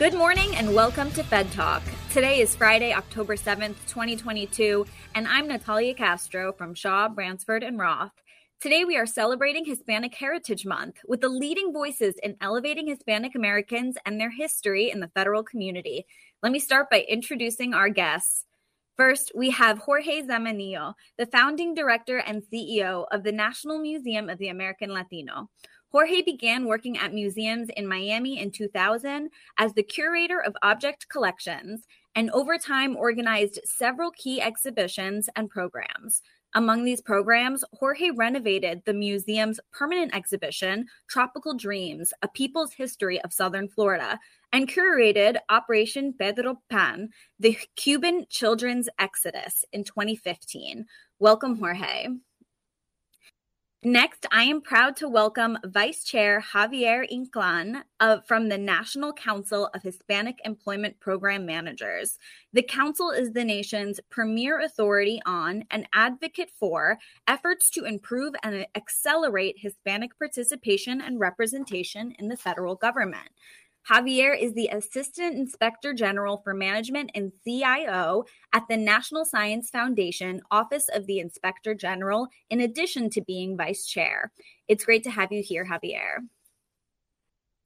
Good morning and welcome to Fed Talk. Today is Friday, October 7th, 2022, and I'm Natalia Castro from Shaw, Bransford, and Roth. Today we are celebrating Hispanic Heritage Month with the leading voices in elevating Hispanic Americans and their history in the federal community. Let me start by introducing our guests. First, we have Jorge Zamanillo, the founding director and CEO of the National Museum of the American Latino. Jorge began working at museums in Miami in 2000 as the curator of object collections and over time organized several key exhibitions and programs. Among these programs, Jorge renovated the museum's permanent exhibition, Tropical Dreams A People's History of Southern Florida, and curated Operation Pedro Pan, the Cuban Children's Exodus, in 2015. Welcome, Jorge. Next, I am proud to welcome Vice Chair Javier Inclan of, uh, from the National Council of Hispanic Employment Program Managers. The Council is the nation's premier authority on and advocate for efforts to improve and accelerate Hispanic participation and representation in the federal government. Javier is the Assistant Inspector General for Management and CIO at the National Science Foundation Office of the Inspector General, in addition to being Vice Chair. It's great to have you here, Javier.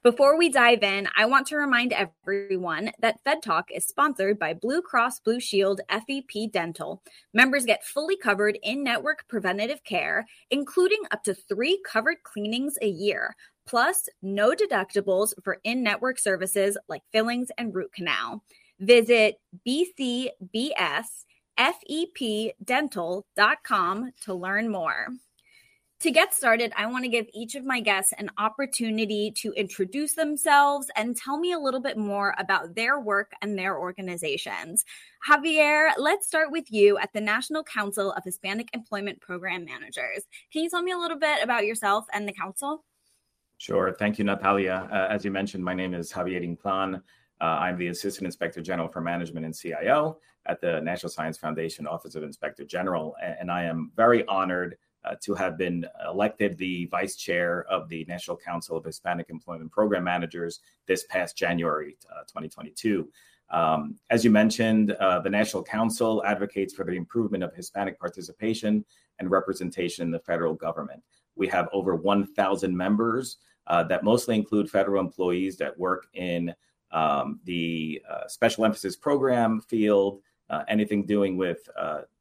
Before we dive in, I want to remind everyone that Fed Talk is sponsored by Blue Cross Blue Shield FEP Dental. Members get fully covered in network preventative care, including up to three covered cleanings a year, plus no deductibles for in network services like fillings and root canal. Visit bcbsfepdental.com to learn more. To get started, I want to give each of my guests an opportunity to introduce themselves and tell me a little bit more about their work and their organizations. Javier, let's start with you at the National Council of Hispanic Employment Program Managers. Can you tell me a little bit about yourself and the council? Sure. Thank you, Natalia. Uh, as you mentioned, my name is Javier Inclan. Uh, I'm the Assistant Inspector General for Management and CIO at the National Science Foundation Office of Inspector General. And I am very honored uh, to have been elected the vice chair of the National Council of Hispanic Employment Program Managers this past January uh, 2022. Um, as you mentioned, the National Council advocates for the improvement of Hispanic participation and representation in the federal government. We have over 1,000 members uh, that mostly include federal employees that work in um, the uh, special emphasis program field, uh, anything doing with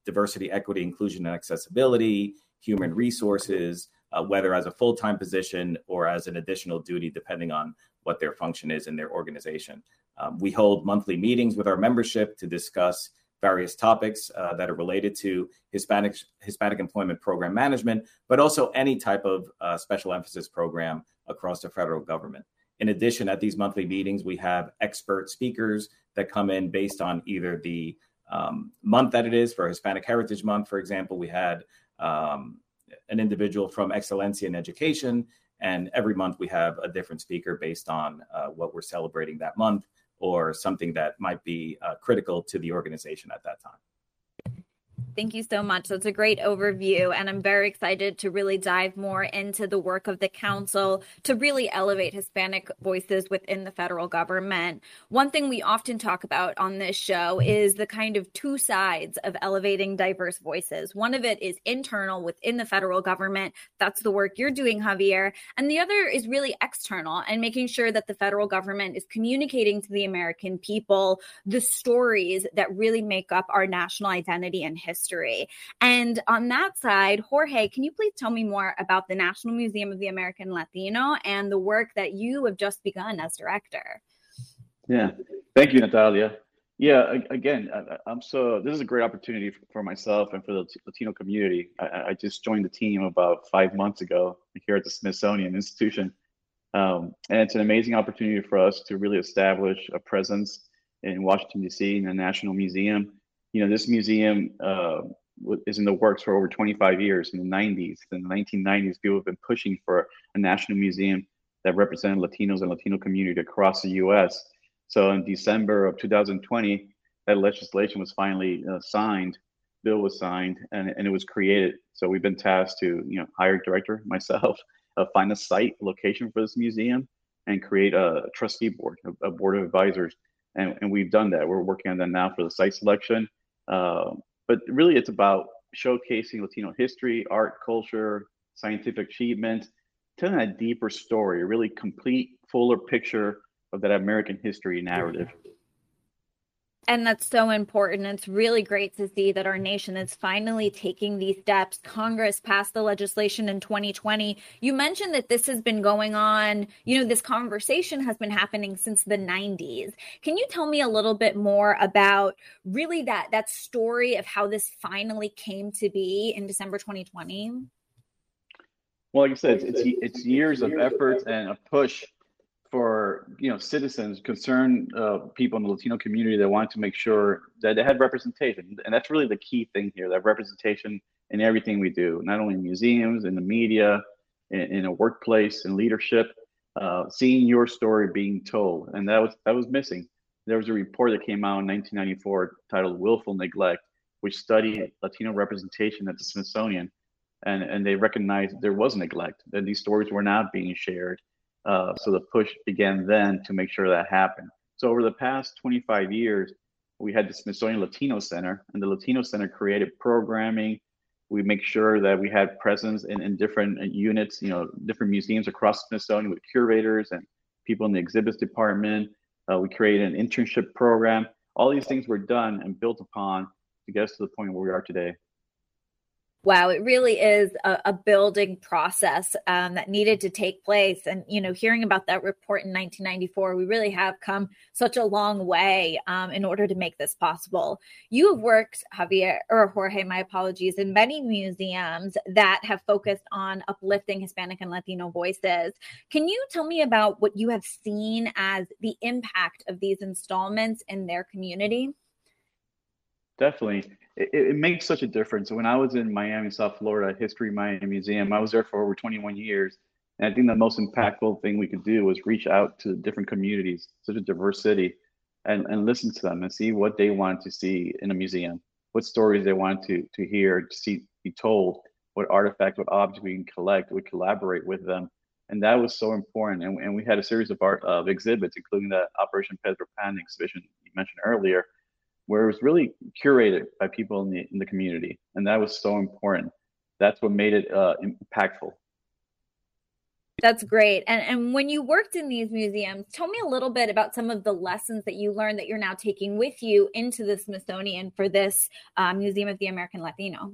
diversity, equity, inclusion, and accessibility, human resources, uh, whether as a full time position or as an additional duty, depending on what their function is in their organization. Um, we hold monthly meetings with our membership to discuss various topics uh, that are related to Hispanic Hispanic employment program management, but also any type of uh, special emphasis program across the federal government. In addition, at these monthly meetings, we have expert speakers that come in based on either the um, month that it is for Hispanic Heritage Month, for example. We had um, an individual from Excelencia in Education. And every month we have a different speaker based on uh, what we're celebrating that month or something that might be uh, critical to the organization at that time. Thank you so much. That's a great overview. And I'm very excited to really dive more into the work of the council to really elevate Hispanic voices within the federal government. One thing we often talk about on this show is the kind of two sides of elevating diverse voices. One of it is internal within the federal government. That's the work you're doing, Javier. And the other is really external and making sure that the federal government is communicating to the American people the stories that really make up our national identity and history history. And on that side, Jorge, can you please tell me more about the National Museum of the American Latino and the work that you have just begun as director? Yeah, thank you, Natalia. Yeah, again, I'm so this is a great opportunity for myself and for the Latino community. I, I just joined the team about five months ago here at the Smithsonian Institution, um, and it's an amazing opportunity for us to really establish a presence in Washington D.C. in the National Museum. You know, this museum uh, is in the works for over 25 years. In the 90s, in the 1990s, people have been pushing for a national museum that represented Latinos and Latino community across the U.S so in December of 2020, that legislation was finally uh, signed, bill was signed, and, and it was created. So we've been tasked to, you know, hire a director, myself, uh, find a site location for this museum, and create a trustee board, a, a board of advisors. And, and we've done that. We're working on that now for the site selection. Uh, but really, it's about showcasing Latino history, art, culture, scientific achievement, telling a deeper story, a really complete, fuller picture of that American history narrative. And that's so important. It's really great to see that our nation is finally taking these steps. Congress passed the legislation in 2020. You mentioned that this has been going on, you know, this conversation has been happening since the 90s. Can you tell me a little bit more about really that that story of how this finally came to be in December 2020? Well, like I said, it's, it's, it's years of efforts and a push for you know citizens, concerned uh, people in the Latino community that want to make sure that they had representation, and that's really the key thing here. That representation in everything we do, not only in museums, in the media, in, in a workplace, in leadership. Uh, seeing your story being told, and that was that was missing. There was a report that came out in 1994 titled "Willful Neglect," which studied Latino representation at the Smithsonian, and and they recognized there was neglect that these stories were not being shared uh, so the push began then to make sure that happened. So over the past 25 years, we had the Smithsonian Latino Center, and the Latino Center created programming. We make sure that we had presence in, in different units, you know, different museums across Smithsonian with curators and people in the exhibits department. Uh, we created an internship program. All these things were done and built upon to get us to the point where we are today. Wow, it really is a, a building process um, that needed to take place. And, you know, hearing about that report in 1994, we really have come such a long way um, in order to make this possible. You have worked, Javier, or Jorge, my apologies, in many museums that have focused on uplifting Hispanic and Latino voices. Can you tell me about what you have seen as the impact of these installments in their community? Definitely it, it, makes such a difference. When I was in Miami, South Florida, History Miami Museum, I was there for over 21 years. And I think the most impactful thing we could do was reach out to different communities, such a diverse city, and, and listen to them and see what they want to see in a museum, what stories they want to, to hear, to see be told, what artifacts, what objects we can collect, we collaborate with them. And that was so important. And, and we had a series of art of exhibits, including the Operation Pedro Pan exhibition you mentioned earlier, where it was really curated by people in the in the community, and that was so important. That's what made it uh, impactful. That's great. And and when you worked in these museums, tell me a little bit about some of the lessons that you learned that you're now taking with you into the Smithsonian for this uh, Museum of the American Latino.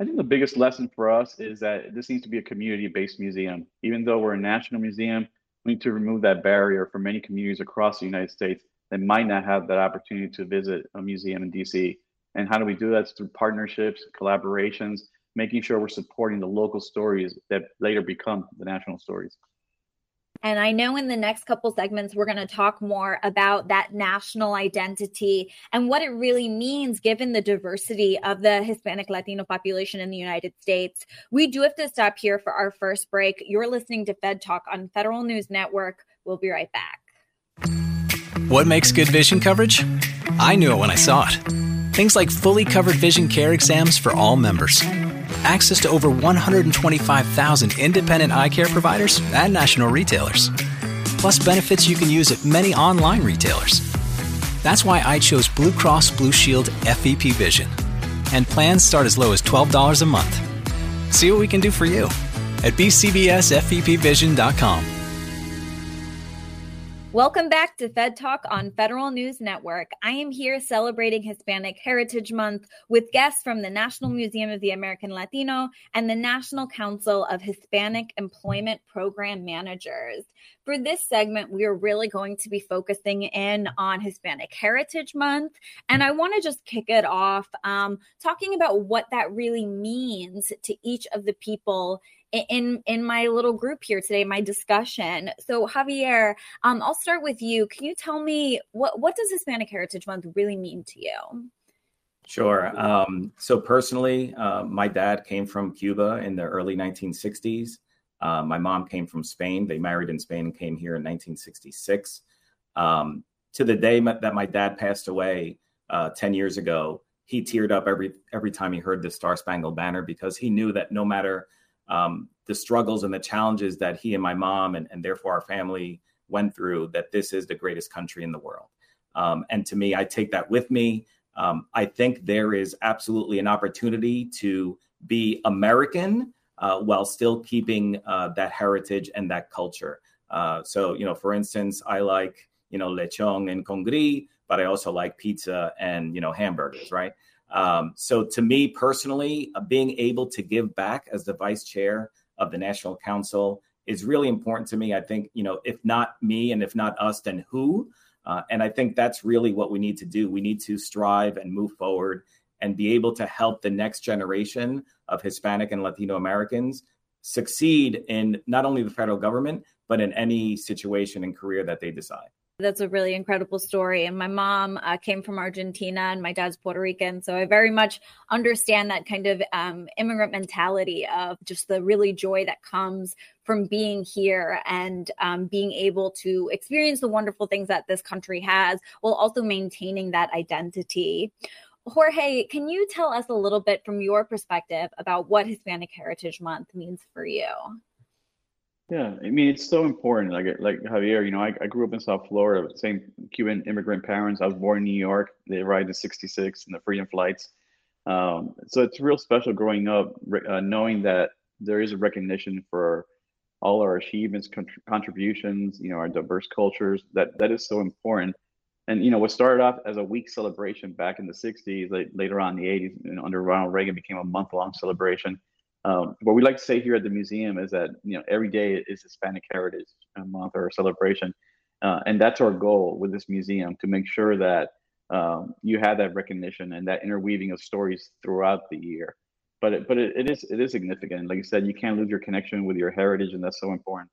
I think the biggest lesson for us is that this needs to be a community-based museum. Even though we're a national museum, we need to remove that barrier for many communities across the United States that might not have that opportunity to visit a museum in DC. And how do we do that? It's through partnerships, collaborations, making sure we're supporting the local stories that later become the national stories. And I know in the next couple segments, we're going to talk more about that national identity and what it really means given the diversity of the Hispanic Latino population in the United States. We do have to stop here for our first break. You're listening to Fed Talk on Federal News Network. We'll be right back. What makes good vision coverage? I knew it when I saw it. Things like fully covered vision care exams for all members, access to over 125,000 independent eye care providers and national retailers, plus benefits you can use at many online retailers. That's why I chose Blue Cross Blue Shield FEP Vision. And plans start as low as $12 a month. See what we can do for you at bcbsfepvision.com. Welcome back to Fed Talk on Federal News Network. I am here celebrating Hispanic Heritage Month with guests from the National Museum of the American Latino and the National Council of Hispanic Employment Program Managers. For this segment, we are really going to be focusing in on Hispanic Heritage Month. And I want to just kick it off um, talking about what that really means to each of the people in in my little group here today, my discussion. So Javier, um, I'll start with you. Can you tell me what what does Hispanic Heritage Month really mean to you? Sure. Um, so personally, uh, my dad came from Cuba in the early 1960s. Uh, my mom came from Spain. They married in Spain and came here in 1966. Um, to the day that my dad passed away uh, 10 years ago, he teared up every every time he heard the Star Spangled Banner because he knew that no matter um, the struggles and the challenges that he and my mom and, and therefore our family went through, that this is the greatest country in the world. Um, and to me, I take that with me. Um, I think there is absolutely an opportunity to be American uh, while still keeping uh, that heritage and that culture. Uh, so, you know, for instance, I like, you know, lechon and congri, but I also like pizza and, you know, hamburgers, right? Um, so, to me personally, uh, being able to give back as the vice chair of the National Council is really important to me. I think, you know, if not me and if not us, then who? Uh, and I think that's really what we need to do. We need to strive and move forward and be able to help the next generation of Hispanic and Latino Americans succeed in not only the federal government, but in any situation and career that they decide. That's a really incredible story. And my mom uh, came from Argentina and my dad's Puerto Rican. So I very much understand that kind of um, immigrant mentality of just the really joy that comes from being here and um, being able to experience the wonderful things that this country has while also maintaining that identity. Jorge, can you tell us a little bit from your perspective about what Hispanic Heritage Month means for you? Yeah, I mean it's so important. Like like Javier, you know, I, I grew up in South Florida same Cuban immigrant parents. I was born in New York. They arrived in '66 in the Freedom flights. Um, so it's real special growing up, uh, knowing that there is a recognition for all our achievements, contributions, you know, our diverse cultures. That that is so important. And you know, what started off as a week celebration back in the '60s, like, later on in the '80s, you know, under Ronald Reagan, became a month-long celebration um, what we like to say here at the museum is that you know every day is Hispanic Heritage Month or celebration, uh, and that's our goal with this museum to make sure that um, you have that recognition and that interweaving of stories throughout the year. But it, but it, it is it is significant. Like you said, you can't lose your connection with your heritage, and that's so important.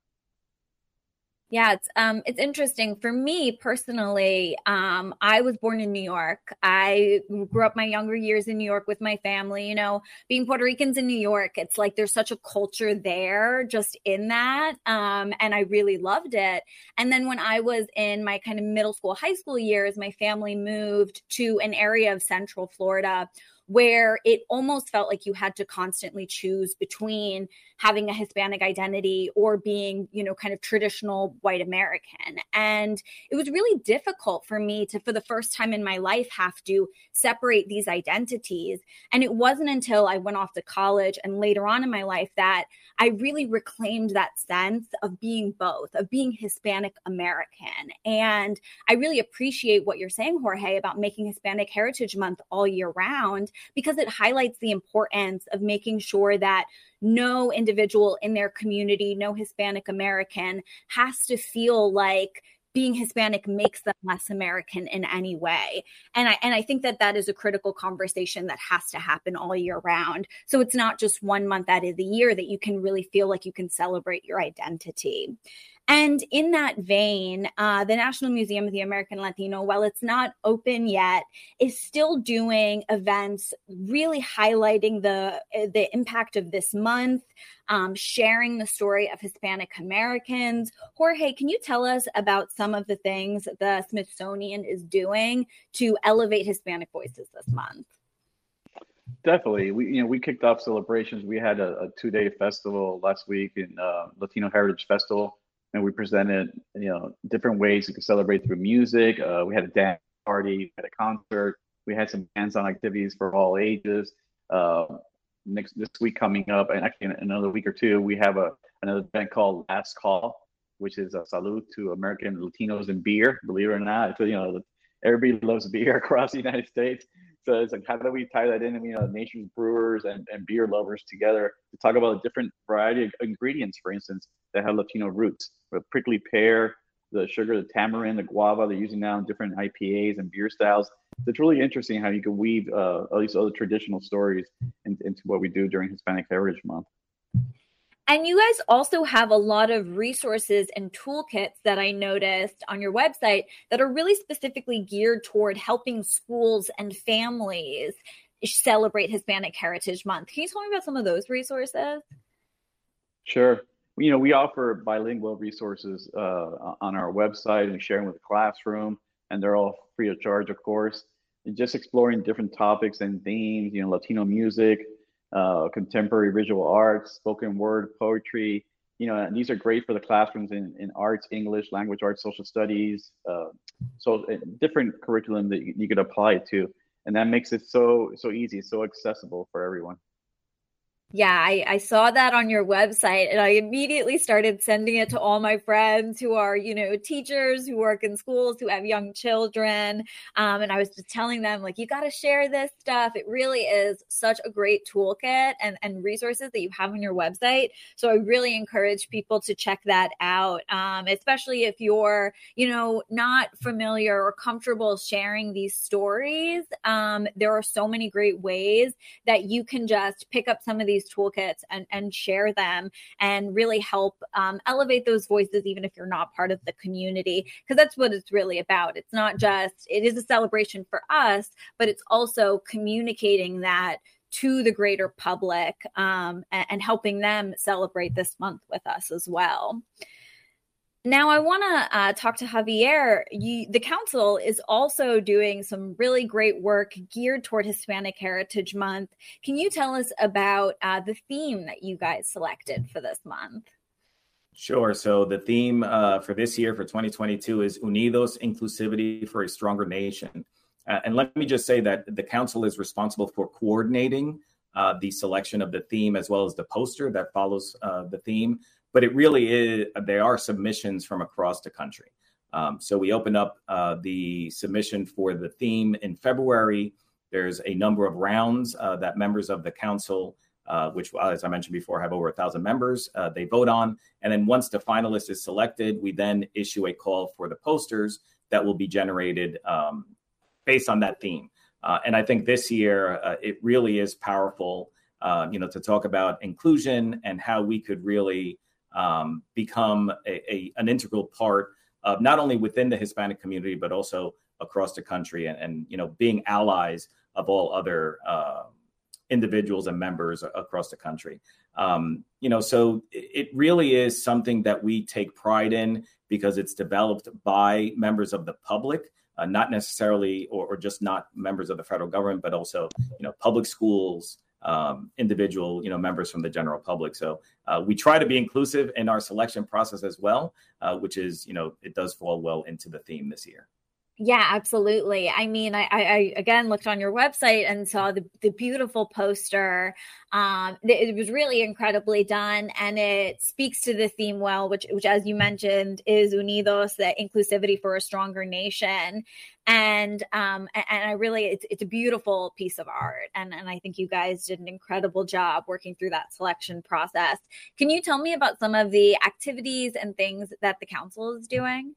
Yeah, it's um it's interesting for me personally. Um I was born in New York. I grew up my younger years in New York with my family, you know, being Puerto Ricans in New York, it's like there's such a culture there just in that. Um and I really loved it. And then when I was in my kind of middle school, high school years, my family moved to an area of Central Florida where it almost felt like you had to constantly choose between having a Hispanic identity or being, you know, kind of traditional white American. And it was really difficult for me to, for the first time in my life, have to separate these identities. And it wasn't until I went off to college and later on in my life that I really reclaimed that sense of being both, of being Hispanic American. And I really appreciate what you're saying, Jorge, about making Hispanic Heritage Month all year round because it highlights the importance of making sure that no individual in their community, no Hispanic American has to feel like being Hispanic makes them less American in any way. And I and I think that that is a critical conversation that has to happen all year round. So it's not just one month out of the year that you can really feel like you can celebrate your identity. And in that vein, uh, the National Museum of the American Latino, while it's not open yet, is still doing events really highlighting the, the impact of this month, um, sharing the story of Hispanic Americans. Jorge, can you tell us about some of the things the Smithsonian is doing to elevate Hispanic voices this month? Definitely, we you know we kicked off celebrations. We had a, a two day festival last week in uh, Latino Heritage Festival and we presented you know different ways you can celebrate through music. Uh, we had a dance party, we had a concert, we had some hands-on activities for all ages. Uh, next this week coming up, and actually in another week or two, we have a another event called Last Call, which is a salute to American Latinos and beer. Believe it or not, you know, everybody loves beer across the United States. So it's like, how do we tie that in? You know, nation's brewers and, and beer lovers together to talk about a different variety of ingredients, for instance, that have Latino roots. The prickly pear, the sugar, the tamarind, the guava they're using now in different IPAs and beer styles. It's really interesting how you can weave uh, all these other traditional stories in, into what we do during Hispanic Heritage Month. And you guys also have a lot of resources and toolkits that I noticed on your website that are really specifically geared toward helping schools and families celebrate Hispanic Heritage Month. Can you tell me about some of those resources? Sure. You know, we offer bilingual resources uh, on our website and sharing with the classroom, and they're all free of charge, of course. And just exploring different topics and themes, you know, Latino music, uh, contemporary visual arts, spoken word, poetry. You know, and these are great for the classrooms in, in arts, English, language arts, social studies, uh, so uh, different curriculum that you, you could apply it to, and that makes it so so easy, so accessible for everyone. Yeah, I, I saw that on your website and I immediately started sending it to all my friends who are, you know, teachers who work in schools, who have young children. Um, and I was just telling them, like, you got to share this stuff. It really is such a great toolkit and, and resources that you have on your website. So I really encourage people to check that out, um, especially if you're, you know, not familiar or comfortable sharing these stories. Um, there are so many great ways that you can just pick up some of these these toolkits and, and share them and really help um, elevate those voices, even if you're not part of the community, because that's what it's really about. It's not just, it is a celebration for us, but it's also communicating that to the greater public um, and, and helping them celebrate this month with us as well. Now, I want to uh, talk to Javier. You, the council is also doing some really great work geared toward Hispanic Heritage Month. Can you tell us about uh, the theme that you guys selected for this month? Sure. So, the theme uh, for this year, for 2022, is Unidos Inclusivity for a Stronger Nation. And let me just say that the council is responsible for coordinating uh, the selection of the theme as well as the poster that follows uh, the theme but it really is, they are submissions from across the country. Um, so we opened up uh, the submission for the theme in February. There's a number of rounds uh, that members of the council, uh, which, as I mentioned before, have over a thousand members, uh, they vote on. And then once the finalist is selected, we then issue a call for the posters that will be generated um, based on that theme. Uh, and I think this year uh, it really is powerful, you know, to talk about inclusion and how we could really um, become a, a, an integral part of not only within the Hispanic community but also across the country, and, and you know being allies of all other uh, individuals and members across the country. Um, you know, so it really is something that we take pride in because it's developed by members of the public. Uh, not necessarily, or, or, just not members of the federal government, but also, you know, public schools, um, individual you know members from the general public. So uh, we try to be inclusive in our selection process as well, uh, which is you know it does fall well into the theme this year. Yeah, absolutely. I mean, I, I, again looked on your website and saw the, the beautiful poster. Um, it, was really incredibly done, and it speaks to the theme well, which, which, as you mentioned, is Unidos, the inclusivity for a stronger nation. And um, and I really, it's, it's a beautiful piece of art, and and I think you guys did an incredible job working through that selection process. Can you tell me about some of the activities and things that the council is doing?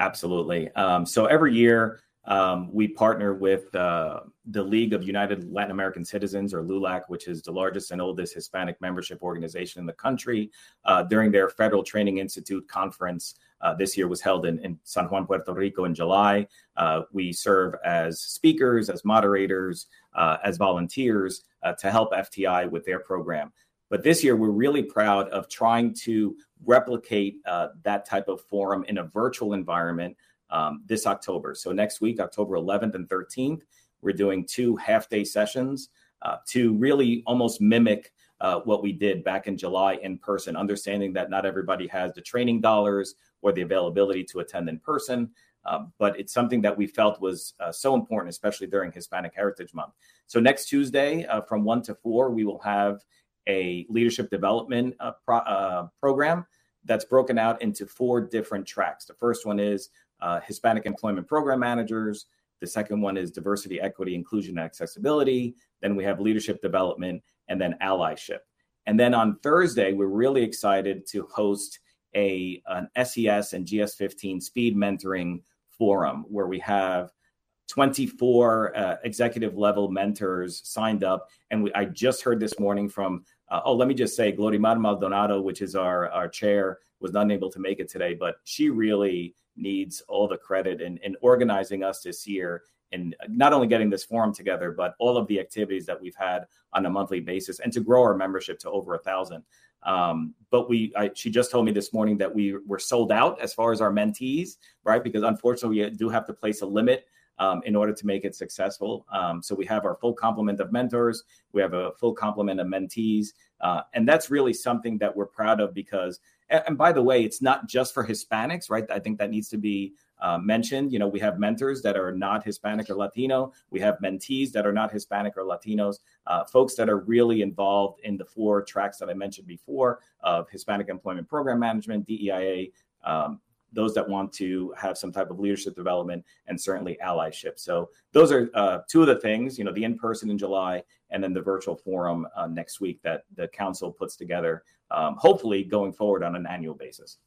Absolutely. Um, so every year um, we partner with uh, the League of United Latin American Citizens, or LULAC, which is the largest and oldest Hispanic membership organization in the country. Uh, during their Federal Training Institute conference, uh, this year was held in, in, San Juan, Puerto Rico in July. Uh, we serve as speakers, as moderators, uh, as volunteers uh, to help FTI with their program. But this year, we're really proud of trying to replicate uh, that type of forum in a virtual environment um, this October. So, next week, October 11th and 13th, we're doing two half day sessions uh, to really almost mimic uh, what we did back in July in person, understanding that not everybody has the training dollars or the availability to attend in person. Uh, but it's something that we felt was uh, so important, especially during Hispanic Heritage Month. So, next Tuesday uh, from 1 to 4, we will have a leadership development uh, pro- uh, program that's broken out into four different tracks. The first one is uh, Hispanic Employment Program Managers. The second one is Diversity, Equity, Inclusion, and Accessibility. Then we have Leadership Development, and then Allyship. And then on Thursday, we're really excited to host a an SES and GS15 speed mentoring forum where we have 24 uh, executive level mentors signed up. And we, I just heard this morning from, uh, oh, let me just say, Glorimar Maldonado, which is our, our chair, was not able to make it today, but she really needs all the credit in, in organizing us this year and not only getting this forum together, but all of the activities that we've had on a monthly basis and to grow our membership to over a thousand. Um, but we, I, she just told me this morning that we were sold out as far as our mentees, right? Because unfortunately, we do have to place a limit um, in order to make it successful. Um, so we have our full complement of mentors, we have a full complement of mentees, uh, and that's really something that we're proud of because. And, by the way, it's not just for Hispanics, right? I think that needs to be uh, mentioned. You know, we have mentors that are not Hispanic or Latino. We have mentees that are not Hispanic or Latinos. Uh, folks that are really involved in the four tracks that I mentioned before of Hispanic Employment Program Management, DEIA, um, those that want to have some type of leadership development and certainly allyship. So those are uh, two of the things, you know, the in-person in July and then the virtual forum uh, next week that the council puts together, um, hopefully going forward on an annual basis.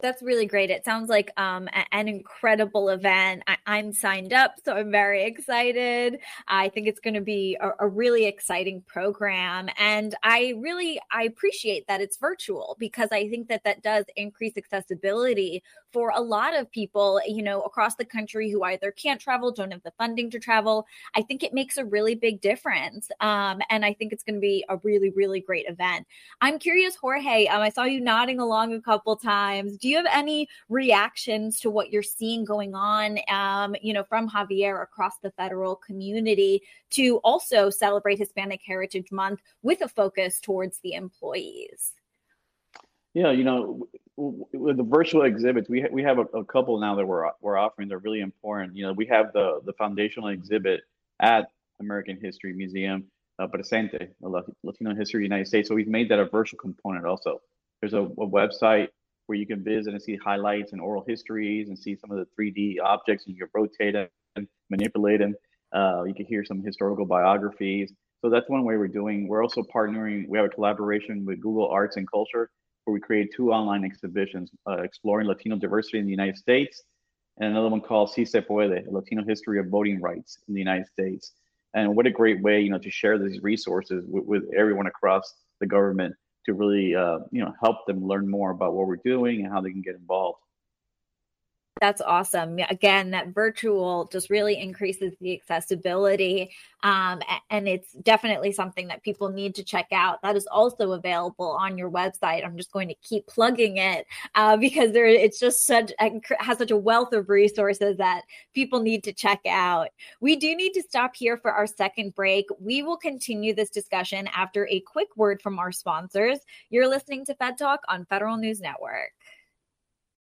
That's really great. It sounds like um, an incredible event. I- am signed up, so I'm very excited. I think it's going to be a-, a really exciting program, and I really I appreciate that it's virtual because I think that that does increase accessibility for a lot of people, you know, across the country who either can't travel, don't have the funding to travel. I think it makes a really big difference, um, and I think it's going to be a really really great event. I'm curious, Jorge. Um, I saw you nodding along a couple times. Do you have any reactions to what you're seeing going on, um, you know, from Javier across the federal community to also celebrate Hispanic Heritage Month with a focus towards the employees? Yeah, you know, with the virtual exhibits, we ha- we have a, a, couple now that we're we're offering. They're really important. You know, we have the the foundational exhibit at American History Museum, uh, Presente, Latino History United States. So we've made that a virtual component also. There's a, a website where you can visit and see highlights and oral histories and see some of the 3D objects and you can rotate them, and manipulate them. Uh, you can hear some historical biographies. So that's one way we're doing. We're also partnering. We have a collaboration with Google Arts and Culture where we create two online exhibitions uh, exploring Latino diversity in the United States and another one called Si Se Puede, Latino History of Voting Rights in the United States. And what a great way, you know, to share these resources with, with everyone across the government to really uh, you know help them learn more about what we're doing and how they can get involved that's awesome. Again, that virtual just really increases the accessibility. Um, and it's definitely something that people need to check out. That is also available on your website. I'm just going to keep plugging it uh, because there, it's just such has such a wealth of resources that people need to check out. We do need to stop here for our second break. We will continue this discussion after a quick word from our sponsors. You're listening to Fed Talk on Federal News Network.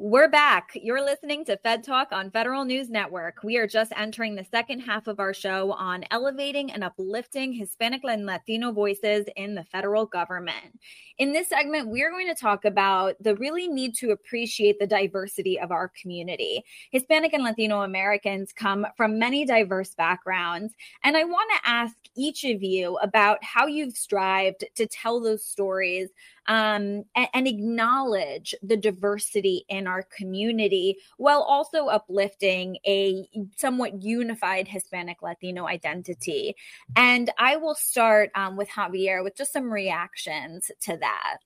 We're back. You're listening to Fed Talk on Federal News Network. We are just entering the second half of our show on elevating and uplifting Hispanic and Latino voices in the federal government. In this segment, we're going to talk about the really need to appreciate the diversity of our community. Hispanic and Latino Americans come from many diverse backgrounds. And I want to ask each of you about how you've strived to tell those stories um, and, and, acknowledge the diversity in our community while also uplifting a somewhat unified Hispanic Latino identity. And I will start um, with Javier with just some reactions to that.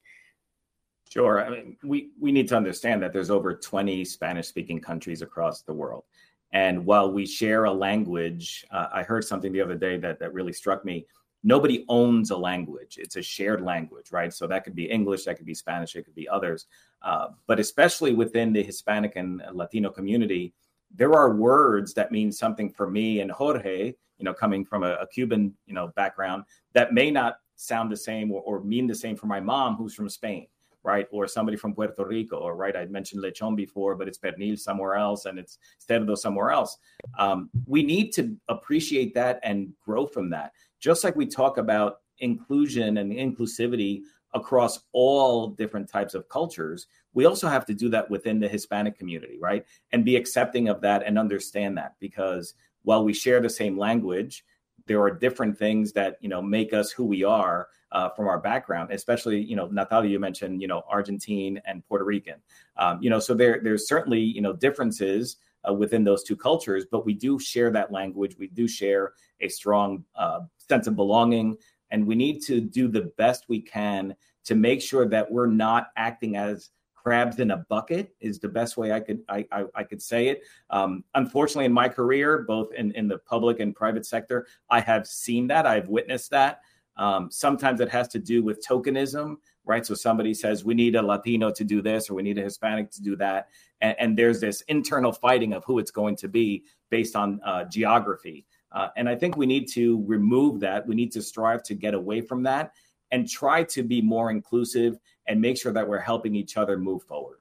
Sure. I mean, we, we need to understand that there's over 20 Spanish speaking countries across the world. And while we share a language, uh, I heard something the other day that, that really struck me. Nobody owns a language, it's a shared language, right? So that could be English, that could be Spanish, it could be others. Uh, but especially within the Hispanic and Latino community, there are words that mean something for me and Jorge, you know, coming from a, a Cuban, you know, background that may not sound the same or, or mean the same for my mom who's from Spain right? Or somebody from Puerto Rico, or right? I mentioned lechon before, but it's pernil somewhere else and it's cerdo somewhere else. Um, we need to appreciate that and grow from that. Just like we talk about inclusion and inclusivity across all different types of cultures, we also have to do that within the Hispanic community, right? And be accepting of that and understand that because while we share the same language, there are different things that you know make us who we are uh, from our background, especially you know Natalia, you mentioned you know Argentine and Puerto Rican, um, you know so there there's certainly you know differences uh, within those two cultures, but we do share that language. We do share a strong uh, sense of belonging, and we need to do the best we can to make sure that we're not acting as crabs in a bucket is the best way I could I, I, I could say it. Um, unfortunately, in my career, both in, in the public and private sector, I have seen that. I've witnessed that. Um, sometimes it has to do with tokenism, right? So somebody says we need a Latino to do this, or we need a Hispanic to do that, and, and there's this internal fighting of who it's going to be based on uh, geography. Uh, and I think we need to remove that. We need to strive to get away from that and try to be more inclusive and make sure that we're helping each other move forward.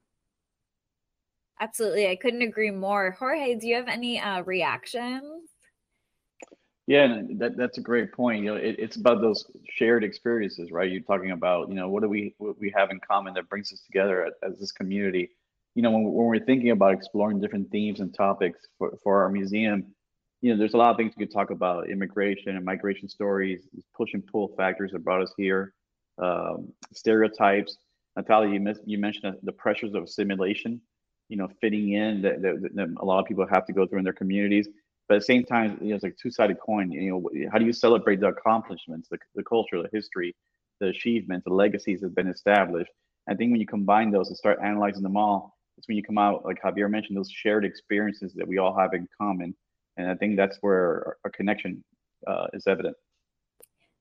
Absolutely. I couldn't agree more. Jorge, do you have any uh, reactions? Yeah, that, that's a great point. You know, it, it's about those shared experiences, right? You're talking about, you know, what do we what we have in common that brings us together as, as this community? You know, when, when we're thinking about exploring different themes and topics for, for our museum, you know, there's a lot of things we could talk about: immigration and migration stories, push and pull factors that brought us here, um, stereotypes. Natalia, you, you mentioned the pressures of assimilation, you know, fitting in that, that, that, a lot of people have to go through in their communities. But at the same time, you know, it's like two-sided coin. You know, how do you celebrate the accomplishments, the, the culture, the history, the achievements, the legacies that have been established? I think when you combine those and start analyzing them all, it's when you come out, like Javier mentioned, those shared experiences that we all have in common. And I think that's where our, connection uh, is evident.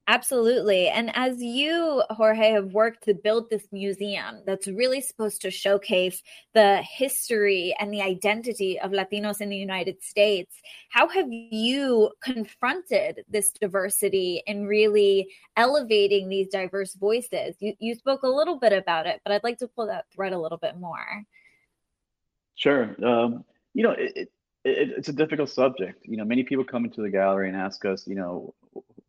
Absolutely. And as you, Jorge, have worked to build this museum that's really supposed to showcase the history and the identity of Latinos in the United States, how have you confronted this diversity in really elevating these diverse voices? You, you spoke a little bit about it, but I'd like to pull that thread a little bit more. Sure. Um, you know, it, it, it's a difficult subject. You know, many people come into the gallery and ask us, you know,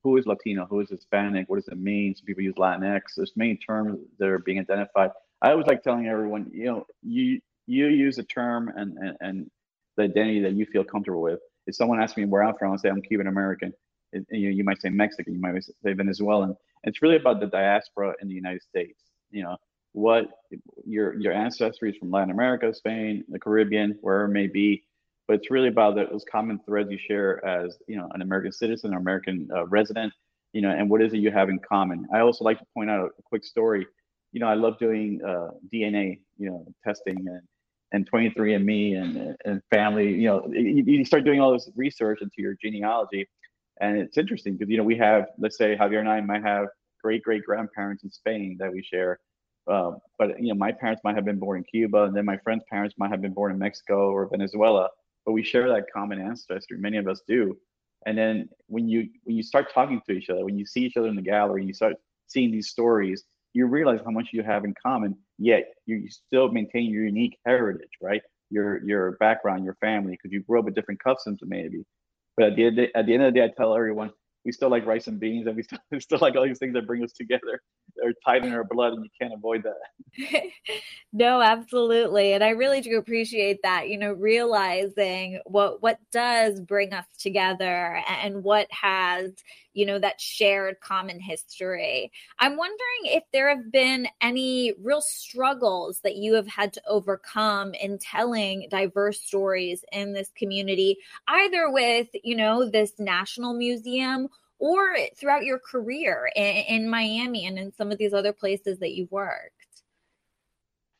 who is Latino, who is Hispanic, what does it mean? Some people use Latinx. There's many terms that are being identified. I always like telling everyone, you know, you you use a term and and, and the identity that you feel comfortable with. If someone asks me where I'm from, I say I'm Cuban American. You, you might say Mexican, you might say Venezuelan. It's really about the diaspora in the United States. You know, what your your ancestry is from Latin America, Spain, the Caribbean, wherever it may be but it's really about those common threads you share as you know an American citizen or American uh, resident, you know, and what is it you have in common. I also like to point out a quick story. You know, I love doing uh, DNA, you know, testing and and 23andMe and and family. You know, you, you start doing all this research into your genealogy, and it's interesting because you know we have, let's say Javier and I might have great great grandparents in Spain that we share. Uh, but you know, my parents might have been born in Cuba, and then my friend's parents might have been born in Mexico or Venezuela but we share that common ancestry. Many of us do. And then when you when you start talking to each other, when you see each other in the gallery, you start seeing these stories, you realize how much you have in common. Yet you, still maintain your unique heritage, right? Your your background, your family, because you grew up with different customs, maybe. But at the, at the end of the day, I tell everyone we still like rice and beans, and we still, we still like all these things that bring us together. they're tied in our blood, and you can't avoid that. no, absolutely, and I really do appreciate that. You know, realizing what what does bring us together and what has you know that shared common history. I'm wondering if there have been any real struggles that you have had to overcome in telling diverse stories in this community, either with you know this national museum or throughout your career in, in Miami and in some of these other places that you've worked?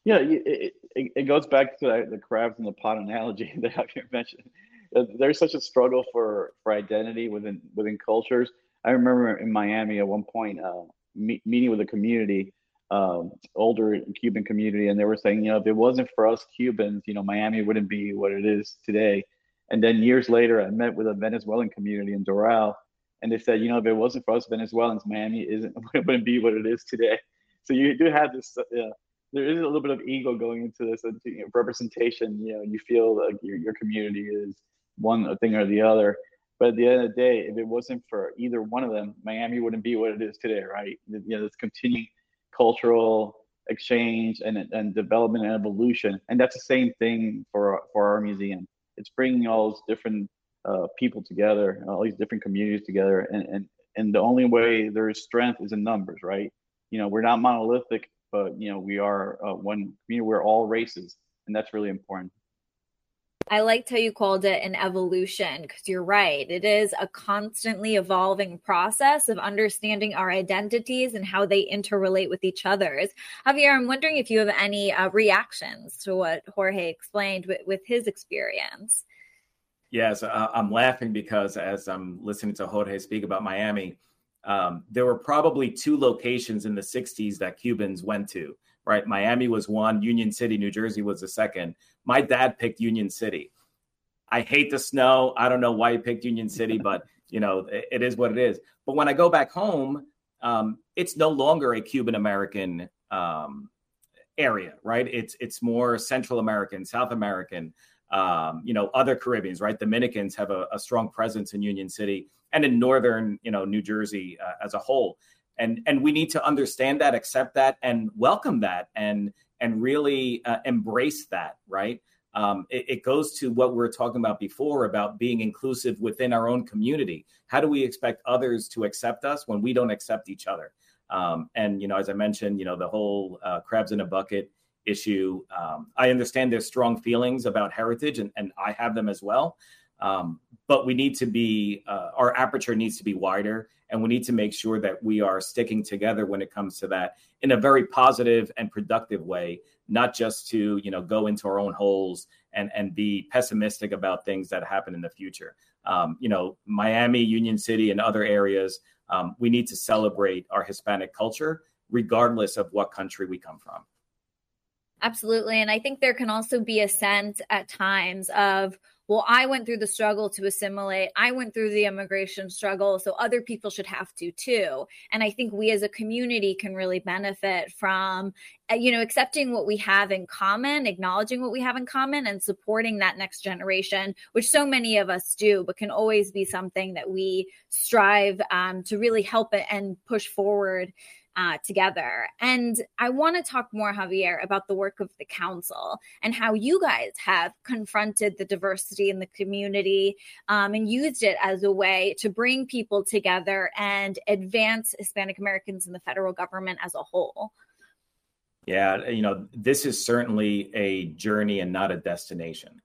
Yeah, it, it, it goes back to the crabs in the pot analogy that I mentioned. There's such a struggle for, for identity within within cultures. I remember in Miami at one point uh, me, meeting with a community, um, older Cuban community, and they were saying, you know, if it wasn't for us Cubans, you know, Miami wouldn't be what it is today. And then years later, I met with a Venezuelan community in Doral, and they said, you know, if it wasn't for us Venezuelans, Miami isn't wouldn't be what it is today. So you do have this. Uh, there is a little bit of ego going into this and you know, representation. You know, you feel like your your community is one thing or the other. But at the end of the day, if it wasn't for either one of them, Miami wouldn't be what it is today, right? You know, this continuing cultural exchange and, and development and evolution. And that's the same thing for for our museum. It's bringing all those different uh, people together, all these different communities together, and and and the only way there is strength is in numbers, right? You know, we're not monolithic, but you know, we are uh, one community. We're all races, and that's really important. I liked how you called it an evolution because you're right. It is a constantly evolving process of understanding our identities and how they interrelate with each other's. Javier, I'm wondering if you have any uh, reactions to what Jorge explained with, with his experience. Yes, uh, I'm laughing because as I'm listening to Jorge speak about Miami, um, there were probably two locations in the 60s that Cubans went to, right? Miami was one, Union City, New Jersey was the second. My dad picked Union City. I hate the snow. I don't know why he picked Union City, but you know, it, it is what it is. But when I go back home, um, it's no longer a Cuban American um, area, right? It's it's more Central American, South American um, you know, other Caribbeans, right? Dominicans have a, a, strong presence in Union City and in northern, you know, New Jersey uh, as a whole. And and we need to understand that, accept that, and welcome that, and and really uh, embrace that, right? Um, it, it, goes to what we were talking about before about being inclusive within our own community. How do we expect others to accept us when we don't accept each other? Um, and you know, as I mentioned, you know, the whole uh, crabs in a bucket issue. Um, I understand there's strong feelings about heritage, and, and I have them as well. Um, but we need to be, uh, our aperture needs to be wider, and we need to make sure that we are sticking together when it comes to that in a very positive and productive way, not just to, you know, go into our own holes and, and be pessimistic about things that happen in the future. Um, you know, Miami, Union City, and other areas, um, we need to celebrate our Hispanic culture, regardless of what country we come from. Absolutely. And I think there can also be a sense at times of, well, I went through the struggle to assimilate. I went through the immigration struggle, so other people should have to too. And I think we as a community can really benefit from, uh, you know, accepting what we have in common, acknowledging what we have in common, and supporting that next generation, which so many of us do, but can always be something that we strive um, to really help it and push forward uh, together. And I want to talk more, Javier, about the work of the council and how you guys have confronted the diversity in the community um, and used it as a way to bring people together and advance Hispanic Americans in the federal government as a whole. Yeah, you know, this is certainly a journey and not a destination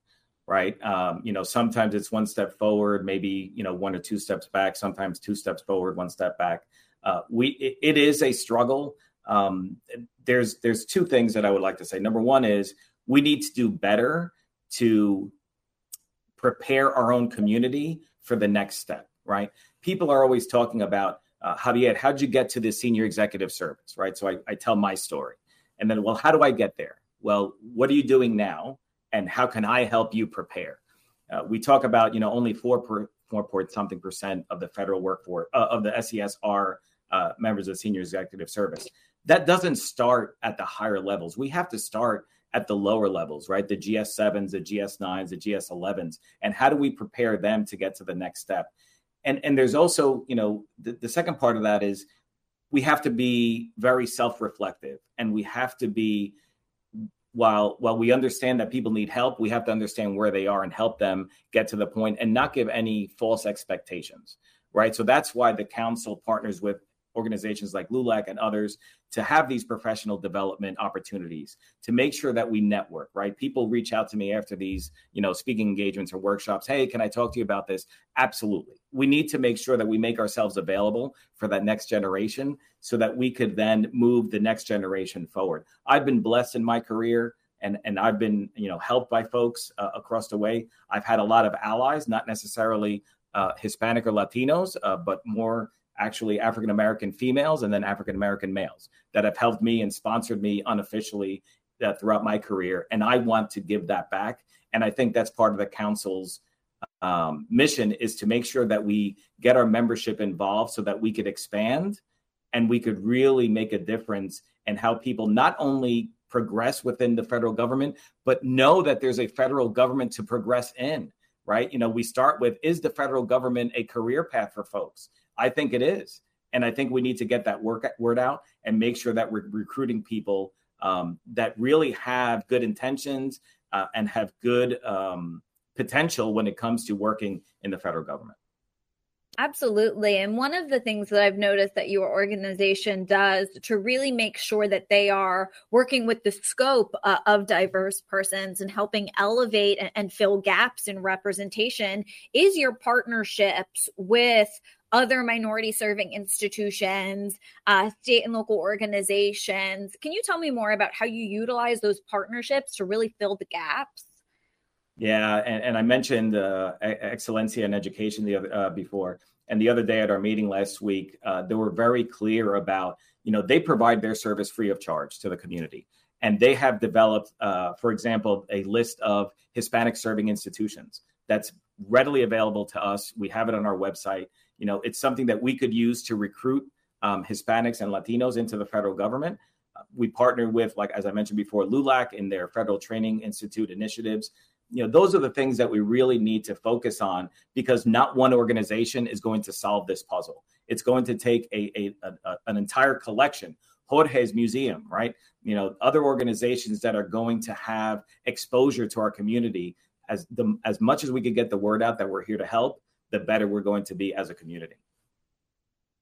right? Um, you know, sometimes it's one step forward, maybe you know one or two steps back. Sometimes two steps forward, one step back uh, we it, it is a struggle. Um, there's there's two things that I would like to say. Number one is we need to do better to prepare our own community for the next step. Right? People are always talking about uh, Javier, how'd you get to the senior executive service? Right? So I, I tell my story, and then well, how do I get there? Well, what are you doing now, and how can I help you prepare? Uh, we talk about you know only four per, four point something percent of the federal workforce uh, of the SES are uh, members of senior executive service. That doesn't start at the higher levels. We have to start at the lower levels, right? The GS7s, the GS9s, the GS11s, and how do we prepare them to get to the next step? And and there's also, you know, the, the second part of that is we have to be very self-reflective and we have to be while while we understand that people need help we have to understand where they are and help them get to the point and not give any false expectations right so that's why the council partners with organizations like LULAC and others to have these professional development opportunities to make sure that we network right? People reach out to me after these you know speaking engagements or workshops hey can i talk to you about this? Absolutely. We need to make sure that we make ourselves available for that next generation so that we could then move the next generation forward. I've been blessed in my career and and I've been you know helped by folks uh, across the way. I've had a lot of allies, not necessarily uh, Hispanic or Latinos, uh, but more actually African American females and then African American males that have helped me and sponsored me unofficially uh, throughout my career. And I want to give that back. And I think that's part of the council's um, mission is to make sure that we get our membership involved so that we could expand and we could really make a difference and how people not only progress within the federal government, but know that there's a federal government to progress in, right? You know, we start with is the federal government a career path for folks? I think it is. And I think we need to get that work, word out and make sure that we're recruiting people um, that really have good intentions uh, and have good um, potential when it comes to working in the federal government. Absolutely. And one of the things that I've noticed that your organization does to really make sure that they are working with the scope uh, of diverse persons and helping elevate and, and fill gaps in representation is your partnerships with other minority serving institutions, uh, state and local organizations. Can you tell me more about how you utilize those partnerships to really fill the gaps? Yeah, and, and I mentioned uh, Excelencia in education the other uh, before, and the other day at our meeting last week, uh, they were very clear about you know they provide their service free of charge to the community, and they have developed, uh, for example, a list of Hispanic serving institutions that's readily available to us. We have it on our website. You know, it's something that we could use to recruit um, Hispanics and Latinos into the federal government. We partner with, like as I mentioned before, LULAC in their Federal Training Institute initiatives you know those are the things that we really need to focus on because not one organization is going to solve this puzzle it's going to take a, a, a, an entire collection jorge's museum right you know other organizations that are going to have exposure to our community as the as much as we could get the word out that we're here to help the better we're going to be as a community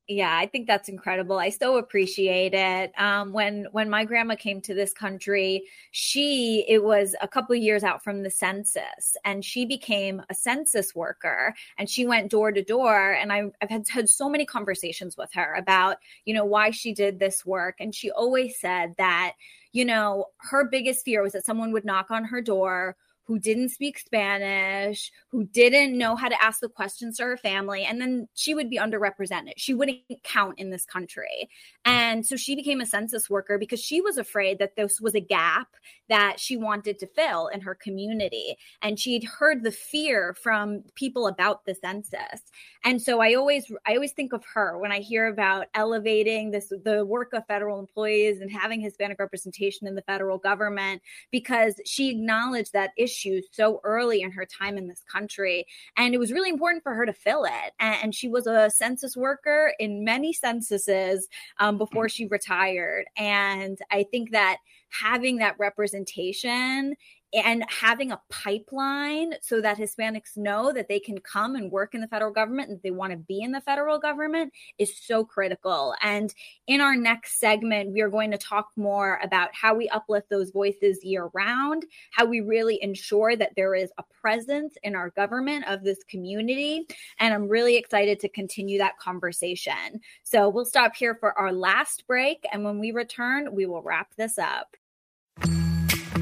yeah, I think that's incredible. I so appreciate it. Um, when when my grandma came to this country, she it was a couple years out from the census, and she became a census worker, and she went door to door. And I, I've had had so many conversations with her about you know why she did this work, and she always said that you know her biggest fear was that someone would knock on her door who didn't speak Spanish, who didn't know how to ask the questions to her family, and then she would be underrepresented. She wouldn't count in this country. And so she became a census worker because she was afraid that this was a gap that she wanted to fill in her community. And she'd heard the fear from people about the census. And so I always I always think of her when I hear about elevating this the work of federal employees and having Hispanic representation in the federal government because she acknowledged that issue so early in her time in this country. And it was really important for her to fill it. And, she was a census worker in many censuses. Um, before she retired. And I think that having that representation and having a pipeline so that Hispanics know that they can come and work in the federal government and they want to be in the federal government is so critical. And in our next segment, we are going to talk more about how we uplift those voices year round, how we really ensure that there is a presence in our government of this community. And I'm really excited to continue that conversation. So we'll stop here for our last break. And when we return, we will wrap this up.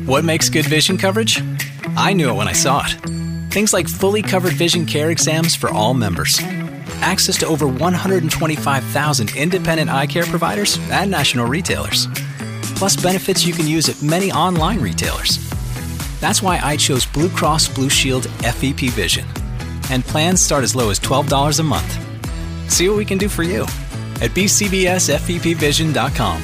What makes good vision coverage? I knew it when I saw it. Things like fully covered vision care exams for all members, access to over 125,000 independent eye care providers and national retailers, plus benefits you can use at many online retailers. That's why I chose Blue Cross Blue Shield FEP Vision. And plans start as low as $12 a month. See what we can do for you at bcbsfepvision.com.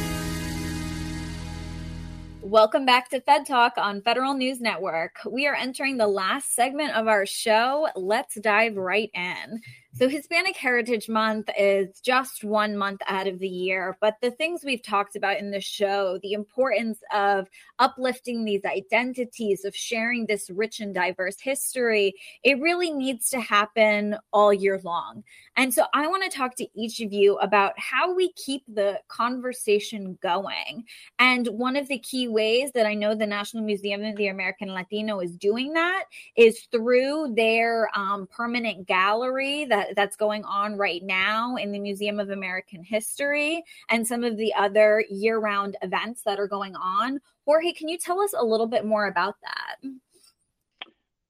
Welcome back to Fed Talk on Federal News Network. We are entering the last segment of our show. Let's dive right in. So, Hispanic Heritage Month is just one month out of the year, but the things we've talked about in the show, the importance of uplifting these identities, of sharing this rich and diverse history, it really needs to happen all year long. And so, I want to talk to each of you about how we keep the conversation going. And one of the key ways that I know the National Museum of the American Latino is doing that is through their um, permanent gallery that that's going on right now in the Museum of American History and some of the other year-round events that are going on. Jorge, can you tell us a little bit more about that?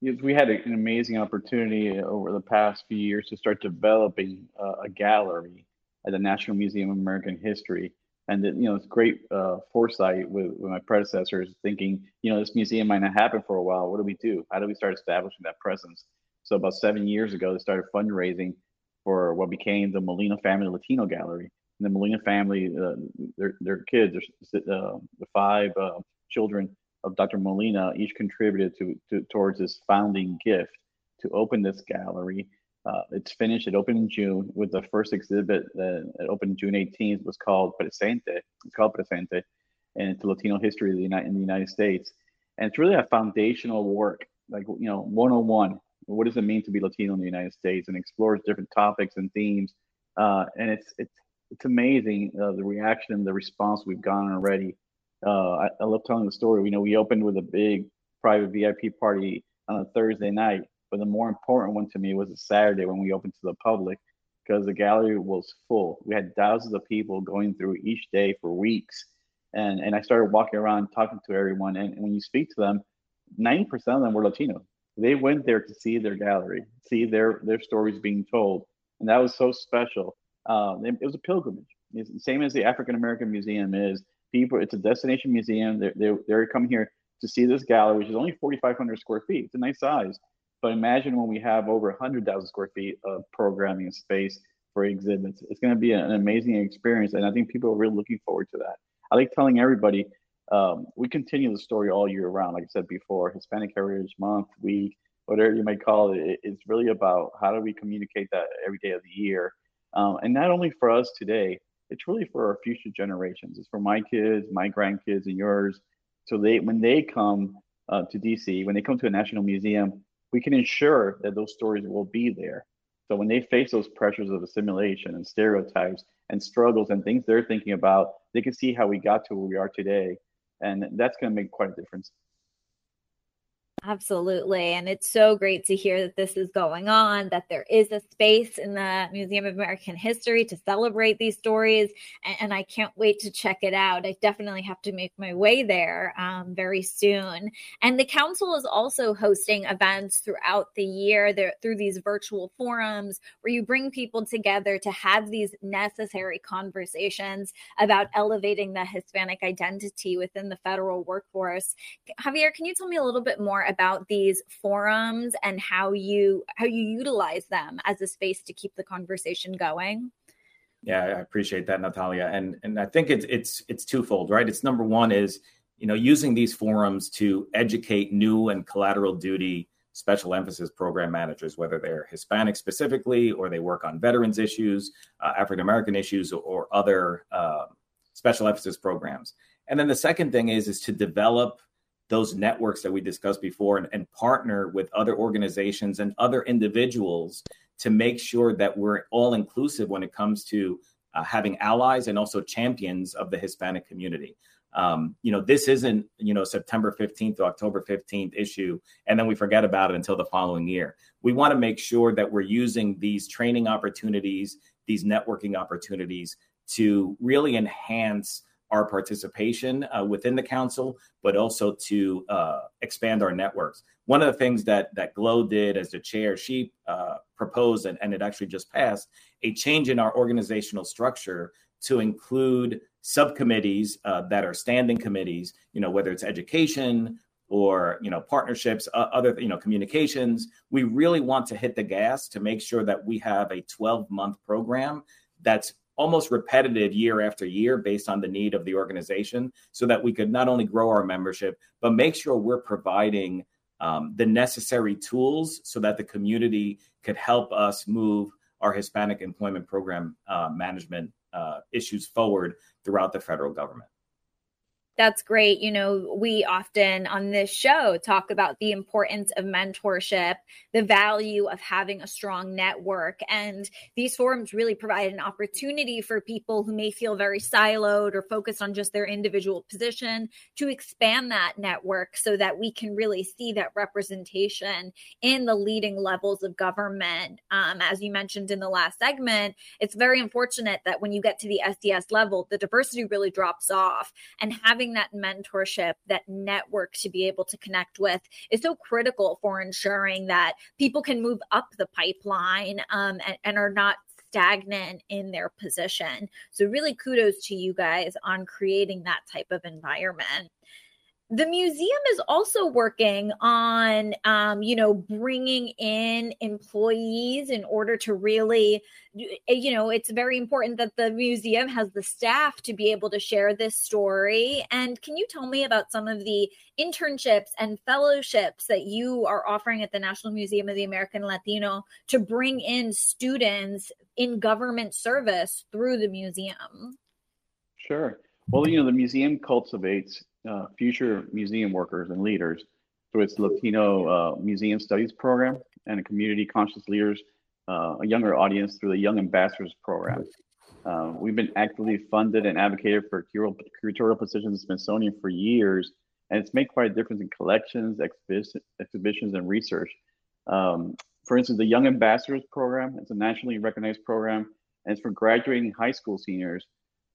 We had an amazing opportunity over the past few years to start developing a gallery at the National Museum of American History. And you know, it's great uh, foresight with, with my predecessors thinking, you know, this museum might not happen for a while. What do we do? How do we start establishing that presence? So about seven years ago, they started fundraising for what became the Molina Family Latino Gallery. And the Molina family, uh, their, their kids, uh, the five uh, children of Dr. Molina, each contributed to, to towards this founding gift to open this gallery. Uh, it's finished. It opened in June with the first exhibit that opened June 18th was called Presente. It's called Presente, and it's Latino history the United, in the United States. And it's really a foundational work, like you know, 101 what does it mean to be Latino in the United States, and explores different topics and themes. Uh, and it's it's it's amazing uh, the reaction, and the response we've gotten already. Uh, I, I, love telling the story. We know we opened with a big private VIP party on a Thursday night, but the more important one to me was a Saturday when we opened to the public because the gallery was full. We had thousands of people going through each day for weeks. And, and I started walking around talking to everyone. And, and when you speak to them, 90% of them were Latino. They went there to see their gallery, see their their stories being told, and that was so special. Um, it, it, was a pilgrimage. It's the same as the African American Museum is. People, it's a destination museum. They're, they're they're coming here to see this gallery, which is only 4,500 square feet. It's a nice size, but imagine when we have over 100,000 square feet of programming space for exhibits. It's going to be an amazing experience, and I think people are really looking forward to that. I like telling everybody um, we continue the story all year round. Like I said before, Hispanic Heritage Month, week, whatever you might call it, it's really about how do we communicate that every day of the year. Um, and not only for us today, it's really for our future generations. It's for my kids, my grandkids, and yours. So they, when they come uh, to DC, when they come to a national museum, we can ensure that those stories will be there. So when they face those pressures of assimilation and stereotypes and struggles and things they're thinking about, they can see how we got to where we are today and that's going to make quite a difference. Absolutely. And it's so great to hear that this is going on, that there is a space in the Museum of American History to celebrate these stories. And, and I can't wait to check it out. I definitely have to make my way there um, very soon. And the council is also hosting events throughout the year there, through these virtual forums where you bring people together to have these necessary conversations about elevating the Hispanic identity within the federal workforce. Javier, can you tell me a little bit more? About these forums and how you how you utilize them as a space to keep the conversation going? Yeah, I appreciate that, Natalia. And and I think it's it's it's twofold, right? It's number one is you know using these forums to educate new and collateral duty special emphasis program managers, whether they're Hispanic specifically or they work on veterans issues, uh, African American issues, or, or other uh, special emphasis programs. And then the second thing is is to develop those networks that we discussed before and, and partner with other organizations and other individuals to make sure that we're all inclusive when it comes to uh, having allies and also champions of the Hispanic community. Um, you know, this isn't, you know, September 15th to October 15th issue, and then we forget about it until the following year. We want to make sure that we're using these training opportunities, these networking opportunities to really enhance our participation uh, within the council, but also to uh, expand our networks. One of the things that that Glo did as the chair, she uh, proposed, and, and it actually just passed, a change in our organizational structure to include subcommittees uh, that are standing committees. You know, whether it's education or you know partnerships, uh, other you know communications. We really want to hit the gas to make sure that we have a 12 month program that's almost repetitive year after year based on the need of the organization so that we could not only grow our membership, but make sure we're providing um, the necessary tools so that the community could help us move our Hispanic employment program uh, management uh, issues forward throughout the federal government that's great. You know, we often on this show talk about the importance of mentorship, the value of having a strong network. And these forums really provide an opportunity for people who may feel very siloed or focused on just their individual position to expand that network so that we can really see that representation in the leading levels of government. Um, as you mentioned in the last segment, it's very unfortunate that when you get to the SES level, the diversity really drops off. And having having that mentorship, that network to be able to connect with is so critical for ensuring that people can move up the pipeline um, and, and are not stagnant in their position. So, really, kudos to you guys on creating that type of environment the museum is also working on um, you know bringing in employees in order to really you know it's very important that the museum has the staff to be able to share this story. And can you tell me about some of the internships and fellowships that you are offering at the national museum of the american latino to bring in students in government service through the museum? Sure. Well you know the museum cultivates uh, future museum workers and leaders through its Latino uh, Museum Studies program and community conscious leaders, uh, a younger audience through the Young Ambassadors program. Uh, we've been actively funded and advocated for curatorial, curatorial positions at Smithsonian for years, and it's made quite a difference in collections, exhibitions, exhibitions and research. Um, for instance, the Young Ambassadors program, it's a nationally recognized program, and it's for graduating high school seniors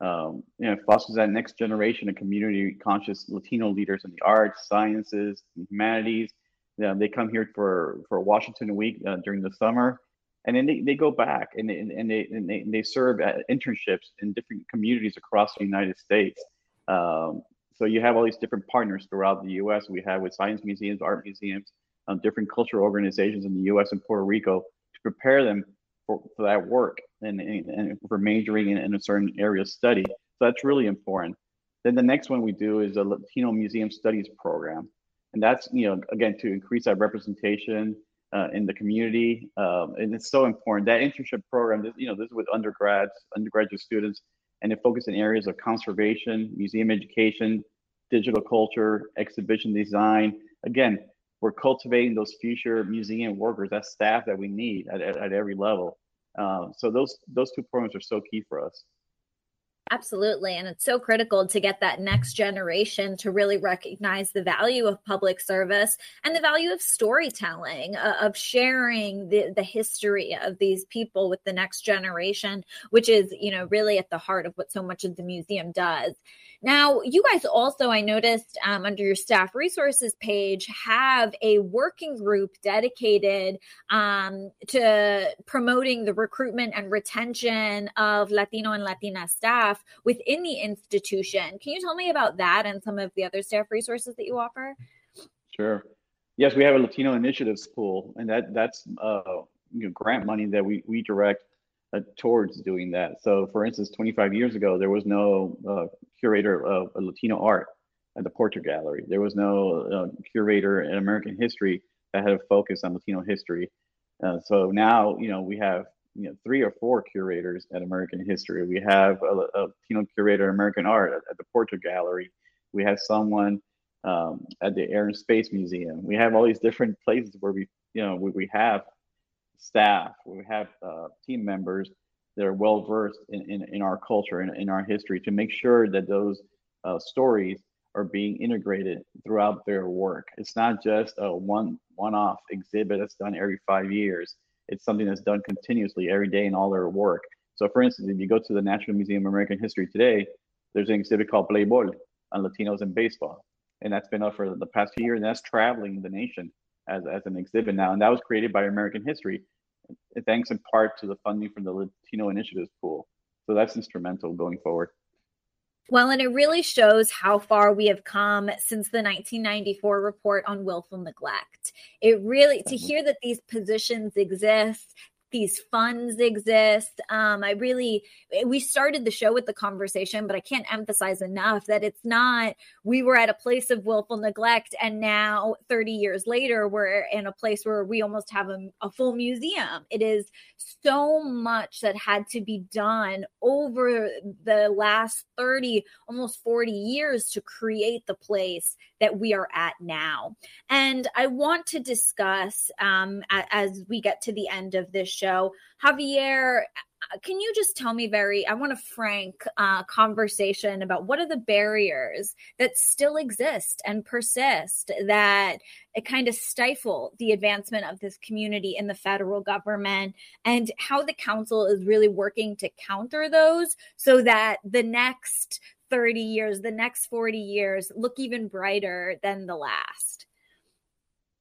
um, you know, fosters that next generation of community conscious Latino leaders in the arts, sciences, humanities. You know, they come here for for Washington week uh, during the summer, and then they, they go back and they, and they and they, and they serve at internships in different communities across the United States. Um, so you have all these different partners throughout the U.S. We have with science museums, art museums, um, different cultural organizations in the U.S. and Puerto Rico to prepare them for, for that work and, and, for majoring in, in, a certain area of study. So that's really important. Then the next one we do is a Latino Museum Studies program. And that's, you know, again, to increase our representation uh, in the community. Um, and it's so important. That internship program, this, you know, this is with undergrads, undergraduate students, and it focuses in areas of conservation, museum education, digital culture, exhibition design. Again, we're cultivating those future museum workers, that staff that we need at, at, at every level. Uh, so those those two programs are so key for us. Absolutely. And it's so critical to get that next generation to really recognize the value of public service and the value of storytelling, uh, of sharing the, the history of these people with the next generation, which is, you know, really at the heart of what so much of the museum does. Now, you guys also, I noticed um, under your staff resources page, have a working group dedicated um, to promoting the recruitment and retention of Latino and Latina staff within the institution. Can you tell me about that and some of the other staff resources that you offer? Sure. Yes, we have a Latino initiatives pool, and that that's uh, you know, grant money that we we direct uh, towards doing that. So, for instance, 25 years ago, there was no uh, curator of Latino art at the Portrait Gallery. There was no uh, curator in American history that had a focus on Latino history. Uh, so now, you know, we have you know three or four curators at American history. We have a, a Latino curator of American art at, at, the Portrait Gallery. We have someone um, at the Air and Space Museum. We have all these different places where we, you know, we, we have staff, we have uh, team members that are well versed in, in, in, our culture and in, our history to make sure that those uh, stories are being integrated throughout their work. It's not just a one one-off exhibit that's done every five years. It's something that's done continuously every day in all their work. So, for instance, if you go to the National Museum of American History today, there's an exhibit called Play Ball on Latinos in baseball, and that's been up for the past few years, and that's traveling the nation as, as an exhibit now. And that was created by American History, thanks in part to the funding from the Latino Initiatives Pool. So that's instrumental going forward. Well, and it really shows how far we have come since the 1994 report on willful neglect. It really, to mm-hmm. hear that these positions exist, these funds exist. Um, I really, we started the show with the conversation, but I can't emphasize enough that it's not, we were at a place of willful neglect. And now, 30 years later, we're in a place where we almost have a, a full museum. It is so much that had to be done over the last 30, almost 40 years to create the place that we are at now. And I want to discuss um, as we get to the end of this show, Javier, uh, can you just tell me very i want a frank uh, conversation about what are the barriers that still exist and persist that it kind of stifle the advancement of this community in the federal government and how the council is really working to counter those so that the next 30 years the next 40 years look even brighter than the last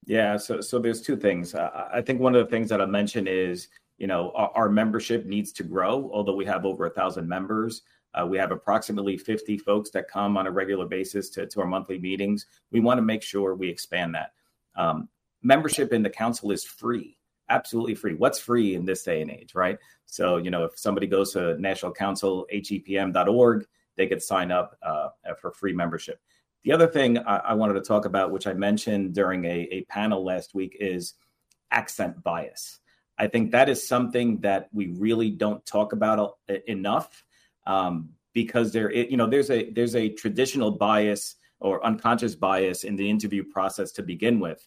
yeah so so there's two things uh, i think one of the things that i mentioned is you know, our, our membership needs to grow. Although we have over a thousand members, uh, we have approximately 50 folks that come on a regular basis to, to our monthly meetings. We want to make sure we expand that. Um, membership in the council is free, absolutely free. What's free in this day and age, right? So, you know, if somebody goes to National Council, hepm.org, they could sign up uh, for free membership. The other thing I, I, wanted to talk about, which I mentioned during a, a panel last week, is accent bias. I think that is something that we really don't talk about enough um, because there, you know, there's a there's a traditional bias or unconscious bias in the interview process to begin with,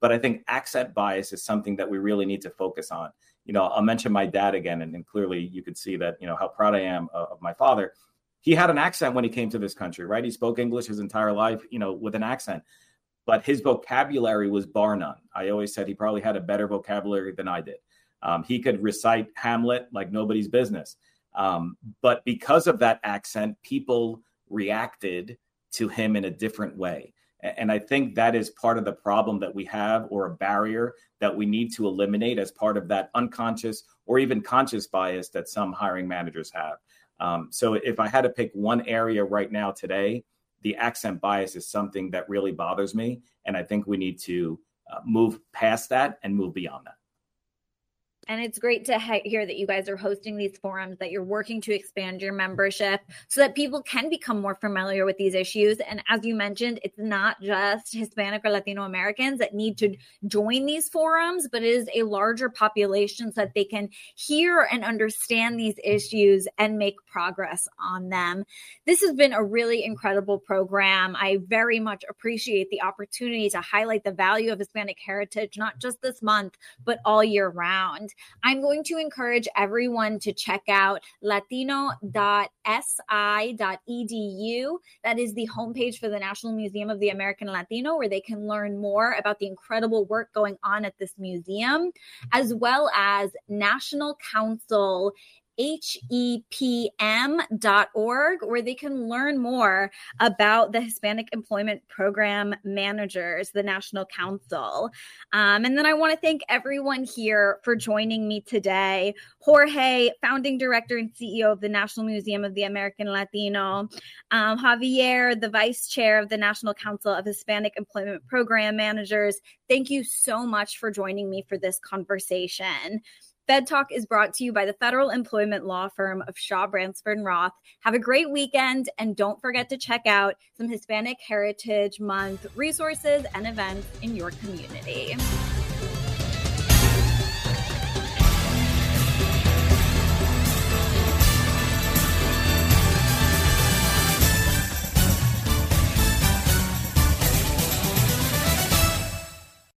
but I think accent bias is something that we really need to focus on. You know, I'll mention my dad again, and, and clearly you could see that you know how proud I am of, of my father. He had an accent when he came to this country, right? He spoke English his entire life, you know, with an accent but his vocabulary was bar none. I always said he probably had a better vocabulary than I did. Um, he could recite Hamlet like nobody's business. Um, but because of that accent, people reacted to him in a different way. And I think that is part of the problem that we have, or a barrier that we need to eliminate as part of that unconscious or even conscious bias that some hiring managers have. Um, so, if I had to pick one area right now today, the accent bias is something that really bothers me. And I think we need to uh, move past that and move beyond that. And it's great to hear that you guys are hosting these forums, that you're working to expand your membership so that people can become more familiar with these issues. And as you mentioned, it's not just Hispanic or Latino Americans that need to join these forums, but it is a larger population so that they can hear and understand these issues and make progress on them. This has been a really incredible program. I very much appreciate the opportunity to highlight the value of Hispanic heritage, not just this month, but all year round. I'm going to encourage everyone to check out latino.si.edu. That is the homepage for the National Museum of the American Latino, where they can learn more about the incredible work going on at this museum, as well as National Council hepm.org, where they can learn more about the Hispanic Employment Program Managers, the National Council. Um, and then I want to thank everyone here for joining me today. Jorge, founding director and CEO of the National Museum of the American Latino, um, Javier, the vice chair of the National Council of Hispanic Employment Program Managers. Thank you so much for joining me for this conversation. Fed Talk is brought to you by the federal employment law firm of Shaw Bransford and Roth. Have a great weekend and don't forget to check out some Hispanic Heritage Month resources and events in your community.